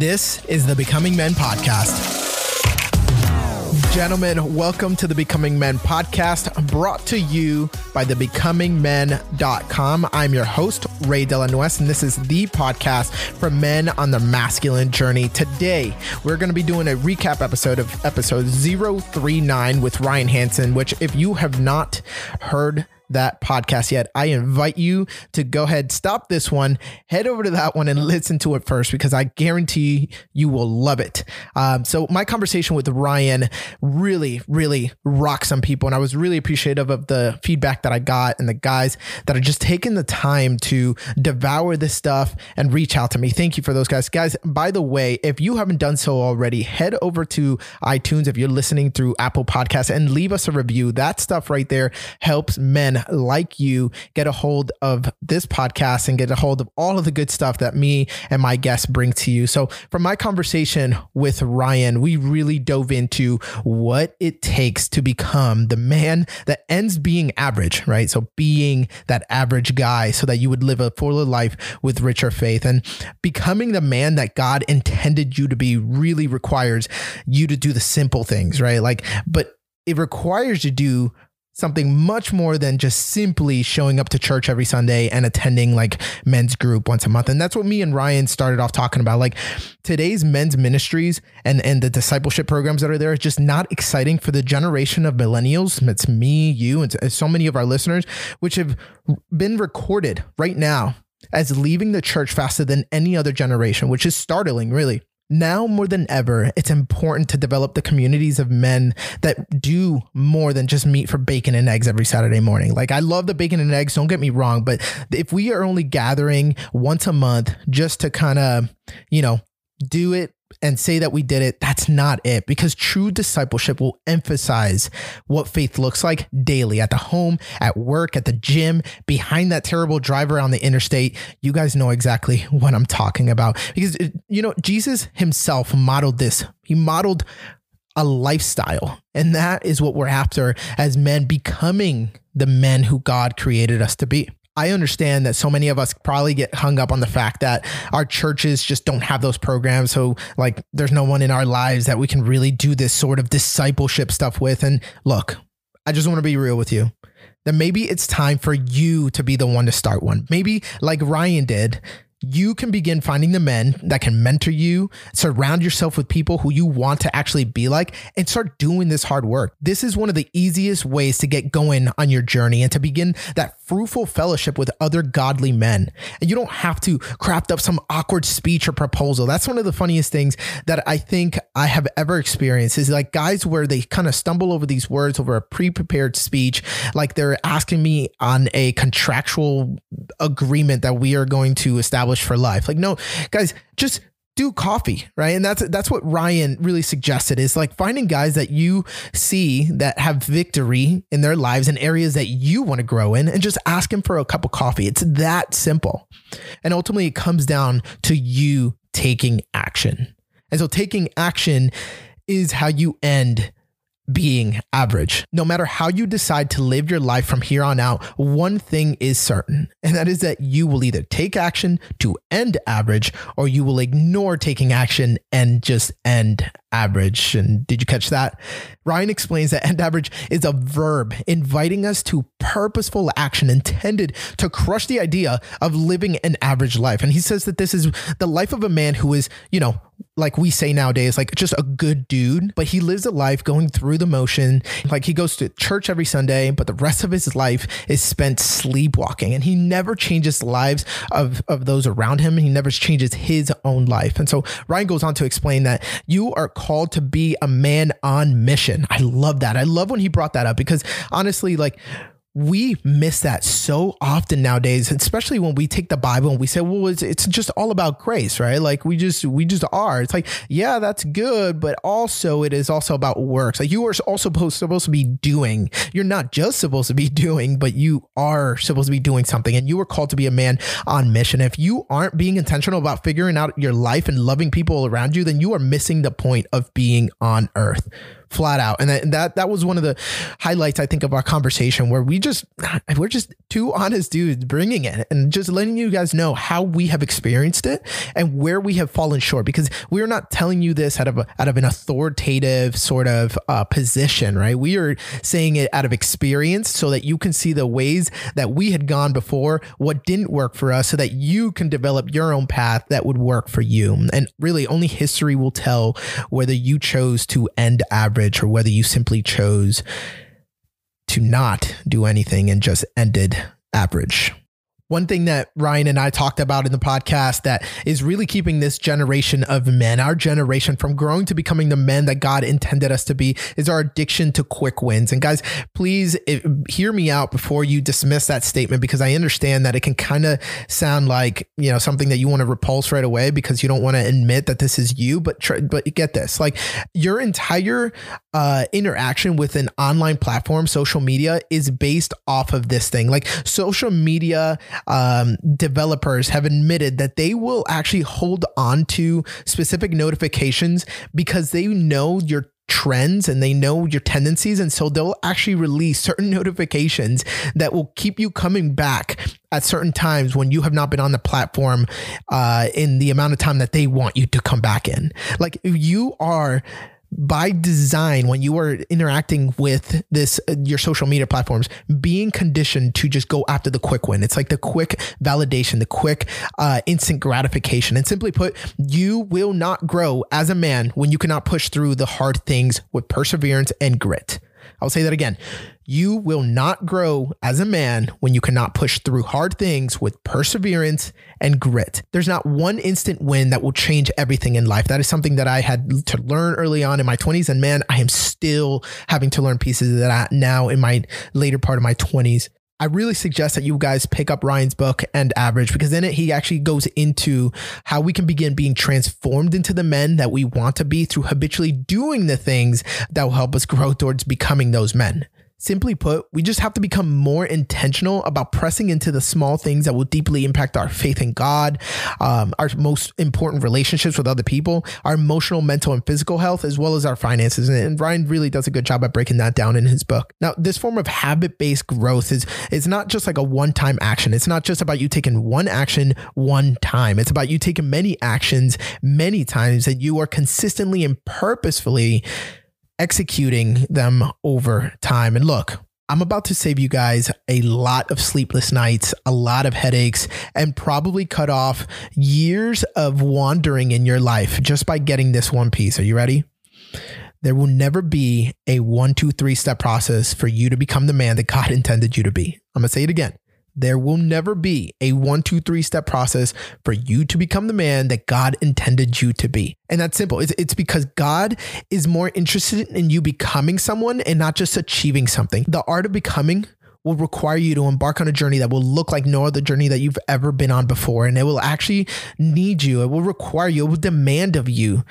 This is the Becoming Men Podcast. Gentlemen, welcome to the Becoming Men podcast brought to you by the becomingmen.com. I'm your host, Ray Delanuez, and this is the podcast for men on the masculine journey. Today, we're going to be doing a recap episode of episode 039 with Ryan Hansen, which, if you have not heard, that podcast yet, I invite you to go ahead, stop this one, head over to that one and listen to it first because I guarantee you will love it. Um, so, my conversation with Ryan really, really rocked some people. And I was really appreciative of the feedback that I got and the guys that are just taking the time to devour this stuff and reach out to me. Thank you for those guys. Guys, by the way, if you haven't done so already, head over to iTunes if you're listening through Apple Podcasts and leave us a review. That stuff right there helps men like you get a hold of this podcast and get a hold of all of the good stuff that me and my guests bring to you. So, from my conversation with Ryan, we really dove into what it takes to become the man that ends being average, right? So, being that average guy so that you would live a fuller life with richer faith and becoming the man that God intended you to be really requires you to do the simple things, right? Like, but it requires you to do something much more than just simply showing up to church every Sunday and attending like men's group once a month. And that's what me and Ryan started off talking about. Like today's men's ministries and and the discipleship programs that are there is just not exciting for the generation of millennials. It's me, you, and so many of our listeners, which have been recorded right now as leaving the church faster than any other generation, which is startling, really. Now more than ever, it's important to develop the communities of men that do more than just meet for bacon and eggs every Saturday morning. Like, I love the bacon and eggs, don't get me wrong, but if we are only gathering once a month just to kind of, you know, do it and say that we did it, that's not it. Because true discipleship will emphasize what faith looks like daily at the home, at work, at the gym, behind that terrible driver on the interstate. You guys know exactly what I'm talking about. Because, you know, Jesus himself modeled this. He modeled a lifestyle. And that is what we're after as men becoming the men who God created us to be. I understand that so many of us probably get hung up on the fact that our churches just don't have those programs. So, like, there's no one in our lives that we can really do this sort of discipleship stuff with. And look, I just want to be real with you. That maybe it's time for you to be the one to start one. Maybe, like Ryan did, you can begin finding the men that can mentor you, surround yourself with people who you want to actually be like, and start doing this hard work. This is one of the easiest ways to get going on your journey and to begin that fruitful fellowship with other godly men. And you don't have to craft up some awkward speech or proposal. That's one of the funniest things that I think I have ever experienced is like guys where they kind of stumble over these words over a pre prepared speech, like they're asking me on a contractual agreement that we are going to establish established for life. Like, no, guys, just do coffee, right? And that's that's what Ryan really suggested is like finding guys that you see that have victory in their lives and areas that you want to grow in and just ask him for a cup of coffee. It's that simple. And ultimately it comes down to you taking action. And so taking action is how you end being average. No matter how you decide to live your life from here on out, one thing is certain, and that is that you will either take action to end average or you will ignore taking action and just end average. And did you catch that? Ryan explains that end average is a verb inviting us to purposeful action intended to crush the idea of living an average life. And he says that this is the life of a man who is, you know, like we say nowadays, like just a good dude, but he lives a life going through the motion. Like he goes to church every Sunday, but the rest of his life is spent sleepwalking and he never changes the lives of, of those around him. He never changes his own life. And so Ryan goes on to explain that you are called to be a man on mission. I love that. I love when he brought that up because honestly, like we miss that so often nowadays especially when we take the bible and we say well it's, it's just all about grace right? Like we just we just are. It's like yeah that's good but also it is also about works. Like you are also supposed, supposed to be doing. You're not just supposed to be doing but you are supposed to be doing something. And you are called to be a man on mission. If you aren't being intentional about figuring out your life and loving people around you then you are missing the point of being on earth flat out. And that, that, that was one of the highlights, I think, of our conversation where we just, we're just two honest dudes bringing it and just letting you guys know how we have experienced it and where we have fallen short because we're not telling you this out of a, out of an authoritative sort of uh, position, right? We are saying it out of experience so that you can see the ways that we had gone before, what didn't work for us, so that you can develop your own path that would work for you. And really, only history will tell whether you chose to end average or whether you simply chose to not do anything and just ended average. One thing that Ryan and I talked about in the podcast that is really keeping this generation of men, our generation, from growing to becoming the men that God intended us to be, is our addiction to quick wins. And guys, please hear me out before you dismiss that statement because I understand that it can kind of sound like you know something that you want to repulse right away because you don't want to admit that this is you. But but get this, like your entire uh, interaction with an online platform, social media, is based off of this thing. Like social media um, developers have admitted that they will actually hold on to specific notifications because they know your trends and they know your tendencies. And so they'll actually release certain notifications that will keep you coming back at certain times when you have not been on the platform uh, in the amount of time that they want you to come back in. Like you are by design when you are interacting with this uh, your social media platforms being conditioned to just go after the quick win. It's like the quick validation the quick uh, instant gratification. And simply put you will not grow as a man when you cannot push through the hard things with perseverance and grit. I'll say that again you will not grow as a man when you cannot push through hard things with perseverance and grit. There's not one instant win that will change everything in life. That is something that I had to learn early on in my 20s. And man, I am still having to learn pieces of that now in my later part of my 20s. I really suggest that you guys pick up Ryan's book End Average because in it he actually goes into how we can begin being transformed into the men that we want to be through habitually doing the things that will help us grow towards becoming those men. Simply put, we just have to become more intentional about pressing into the small things that will deeply impact our faith in God, um, our most important relationships with other people, our emotional, mental, and physical health, as well as our finances. And Ryan really does a good job at breaking that down in his book. Now, this form of habit based growth is, is not just like a one time action. It's not just about you taking one action one time. It's about you taking many actions many times that you are consistently and purposefully executing them over time. And look, I'm about to save you guys a lot of sleepless nights, a lot of headaches, and probably cut off years of wandering in your life just by getting this one piece. Are you ready? There will never be a one, two, three step process for you to become the man that God intended you to be. I'm going to say it again. There will never be a one, two, three step process for you to become the man that God intended you to be. And that's simple. It's, it's because God is more interested in you becoming someone and not just achieving something. The art of becoming will require you to embark on a journey that will look like no other journey that you've ever been on before. And it will actually need you, it will require you, it will demand of you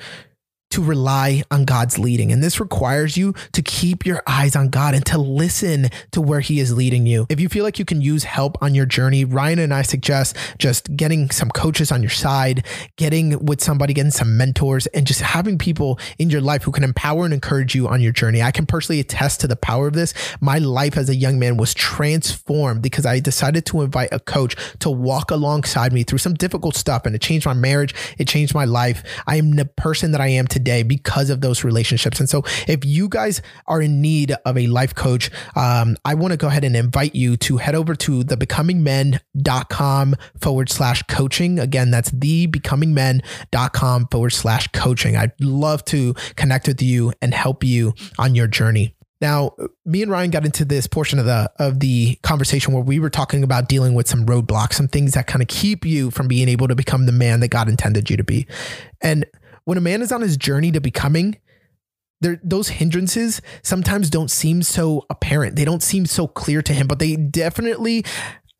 to rely on God's leading. And this requires you to keep your eyes on God and to listen to where He is leading you. If you feel like you can use help on your journey, Ryan and I suggest just getting some coaches on your side, getting with somebody, getting some mentors, and just having people in your life who can empower and encourage you on your journey. I can personally attest to the power of this. My life as a young man was transformed because I decided to invite a coach to walk alongside me through some difficult stuff and it changed my marriage. It changed my life. I am the person that I am today today because of those relationships. And so if you guys are in need of a life coach, um, I want to go ahead and invite you to head over to thebecomingmen.com forward slash coaching. Again, that's thebecomingmen.com forward slash coaching. I'd love to connect with you and help you on your journey. Now, me and Ryan got into this portion of the of the conversation where we were talking about dealing with some roadblocks, some things that kind of keep you from being able to become the man that God intended you to be. And when a man is on his journey to becoming, there, those hindrances sometimes don't seem so apparent. They don't seem so clear to him, but they definitely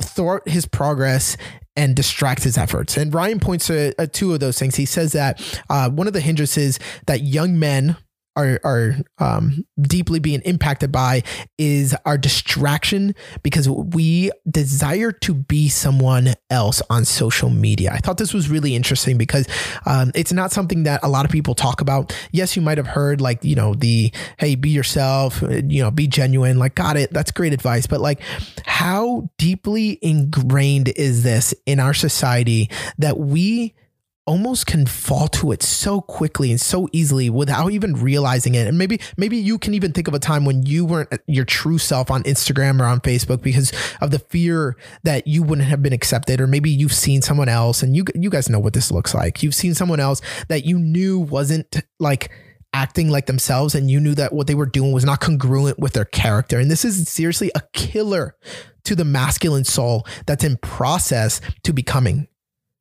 thwart his progress and distract his efforts. And Ryan points to uh, two of those things. He says that uh, one of the hindrances that young men are are um, deeply being impacted by is our distraction because we desire to be someone else on social media. I thought this was really interesting because um, it's not something that a lot of people talk about. Yes, you might have heard like you know the hey be yourself, you know be genuine. Like got it, that's great advice. But like how deeply ingrained is this in our society that we almost can fall to it so quickly and so easily without even realizing it. And maybe maybe you can even think of a time when you weren't uh, your true self on Instagram or on Facebook because of the fear that you wouldn't have been accepted or maybe you've seen someone else and you you guys know what this looks like. You've seen someone else that you knew wasn't like acting like themselves and you knew that what they were doing was not congruent with their character. And this is seriously a killer to the masculine soul that's in process to becoming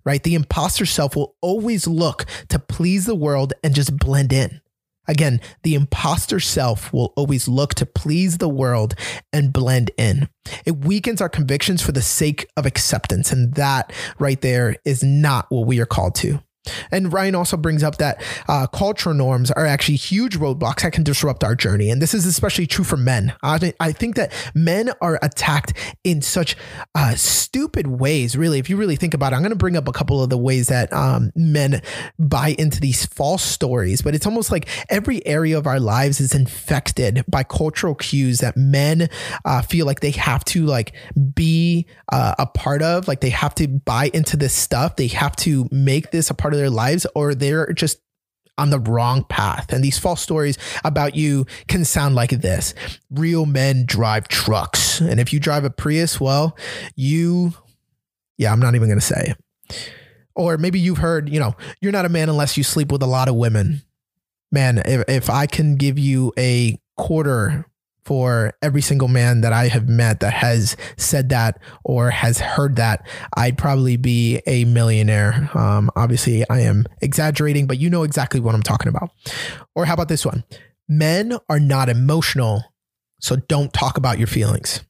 right? The imposter self will always look to please the world and just blend in. Again, the imposter self will always look to please the world and blend in. It weakens our convictions for the sake of acceptance. And that right there is not what we are called to. And Ryan also brings up that uh, cultural norms are actually huge roadblocks that can disrupt our journey. And this is especially true for men. I, I think that men are attacked in such uh, stupid ways, really. If you really think about it, I'm going to bring up a couple of the ways that um, men buy into these false stories, but it's almost like every area of our lives is infected by cultural cues that men uh, feel like they have to like be uh, a part of, like they have to buy into this stuff. They have to make this a part of their lives or they're just on the wrong path. And these false stories about you can sound like this real men drive trucks. And if you drive a Prius, well, you, yeah, I'm not even going to say. Or maybe you've heard, you know, you're not a man unless you sleep with a lot of women. Man, if, if I can give you a quarter for every single man that I have met that has said that or has heard that, I'd probably be a millionaire. Um, obviously, I am exaggerating, but you know exactly what I'm talking about. Or how about this one? Men are not emotional, so don't talk about your feelings.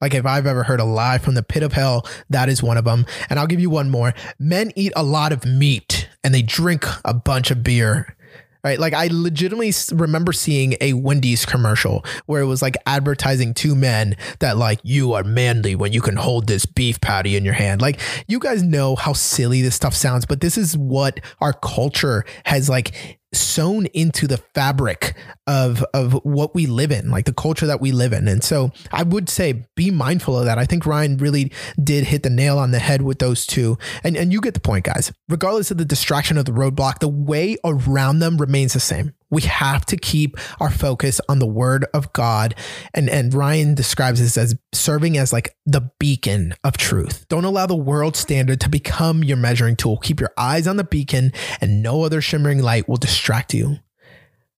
Like if I've ever heard a lie from the pit of hell, that is one of them. And I'll give you one more. Men eat a lot of meat and they drink a bunch of beer right? Like I legitimately remember seeing a Wendy's commercial where it was like advertising two men that like you are manly when you can hold this beef patty in your hand. Like you guys know how silly this stuff sounds, but this is what our culture has like sewn into the fabric of of what we live in like the culture that we live in. And so i would say be mindful of that. I think ryan really did hit the nail on the head with those two. And and you get the point guys. Regardless of the distraction of the roadblock the way around them remains the same we have to keep our focus on the word of God. And, and Ryan describes this as serving as like the beacon of truth. Don't allow the world standard to become your measuring tool. Keep your eyes on the beacon and no other shimmering light will distract you.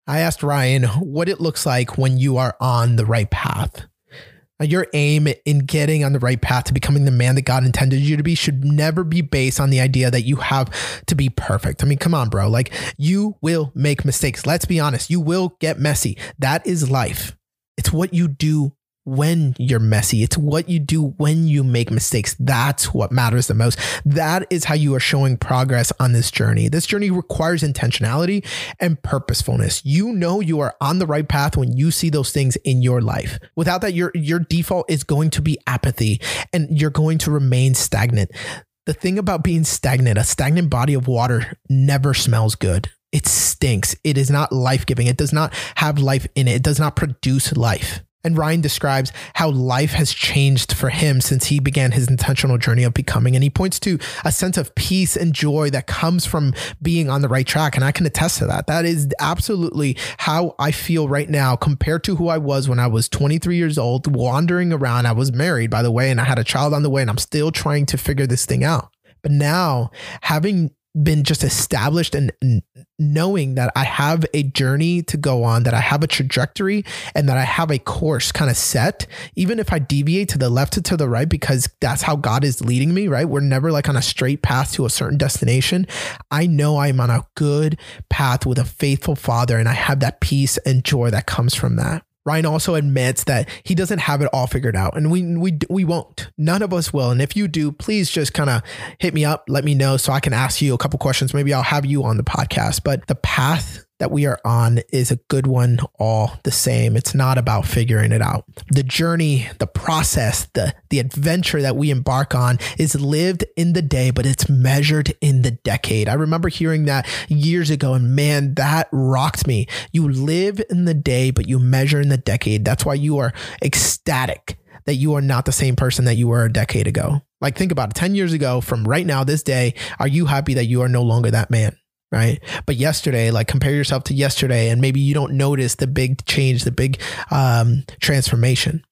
I asked Ryan what it looks like when you are on the right path your aim in getting on the right path to becoming the man that God intended you to be should never be based on the idea that you have to be perfect. I mean, come on, bro. Like, you will make mistakes. Let's be honest. You will get messy. That is life. It's what you do when you're messy. It's what you do when you make mistakes. That's what matters the most. That is how you are showing progress on this journey. This journey requires intentionality and purposefulness. You know you are on the right path when you see those things in your life. Without that, your your default is going to be apathy and you're going to remain stagnant. The thing about being stagnant, a stagnant body of water never smells good. It stinks. It is not life giving. It does not have life in it. It does not produce life. And Ryan describes how life has changed for him since he began his intentional journey of becoming. And he points to a sense of peace and joy that comes from being on the right track. And I can attest to that. That is absolutely how I feel right now compared to who I was when I was 23 years old, wandering around. I was married, by the way, and I had a child on the way, and I'm still trying to figure this thing out. But now, having been just established and knowing that I have a journey to go on, that I have a trajectory and that I have a course kind of set, even if I deviate to the left to the right, because that's how God is leading me, right? We're never like on a straight path to a certain destination. I know I'm on a good path with a faithful father and I have that peace and joy that comes from that. Ryan also admits that he doesn't have it all figured out, and we we we won't. None of us will. And if you do, please just kind of hit me up, let me know, so I can ask you a couple questions. Maybe I'll have you on the podcast. But the path that we are on is a good one all the same. It's not about figuring it out. The journey, the process, the the adventure that we embark on is lived in the day, but it's measured in the decade. I remember hearing that years ago and man, that rocked me. You live in the day, but you measure in the decade. That's why you are ecstatic that you are not the same person that you were a decade ago. Like think about it. 10 years ago from right now this day, are you happy that you are no longer that man? Right? But yesterday, like compare yourself to yesterday, and maybe you don't notice the big change, the big um, transformation.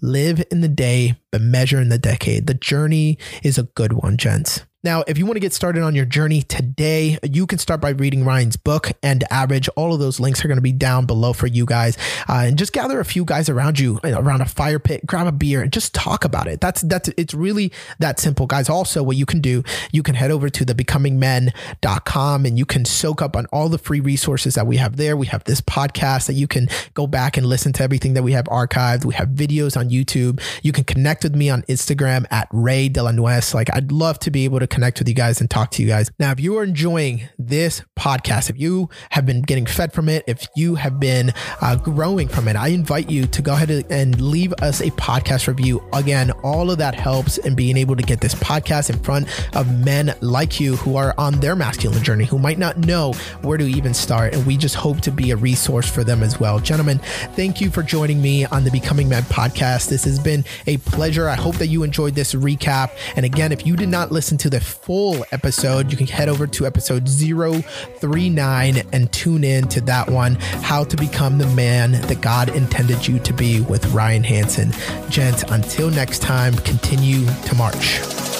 Live in the day, but measure in the decade. The journey is a good one, gents. Now, if you want to get started on your journey today, you can start by reading Ryan's book End Average. All of those links are going to be down below for you guys. Uh, and just gather a few guys around you, around a fire pit, grab a beer, and just talk about it. That's that's it's really that simple, guys. Also, what you can do, you can head over to the becomingmen.com and you can soak up on all the free resources that we have there. We have this podcast that you can go back and listen to everything that we have archived. We have videos on YouTube. You can connect with me on Instagram at Ray Delanuez. Like I'd love to be able to connect with you guys and talk to you guys. Now, if you are enjoying this podcast, if you have been getting fed from it, if you have been uh, growing from it, I invite you to go ahead and leave us a podcast review. Again, all of that helps in being able to get this podcast in front of men like you who are on their masculine journey, who might not know where to even start. And we just hope to be a resource for them as well. Gentlemen, thank you for joining me on the Becoming Men podcast. This has been a pleasure. I hope that you enjoyed this recap. And again, if you did not listen to the full episode, you can head over to episode 039 and tune in to that one How to Become the Man that God intended you to be with Ryan Hansen. Gents, until next time, continue to march.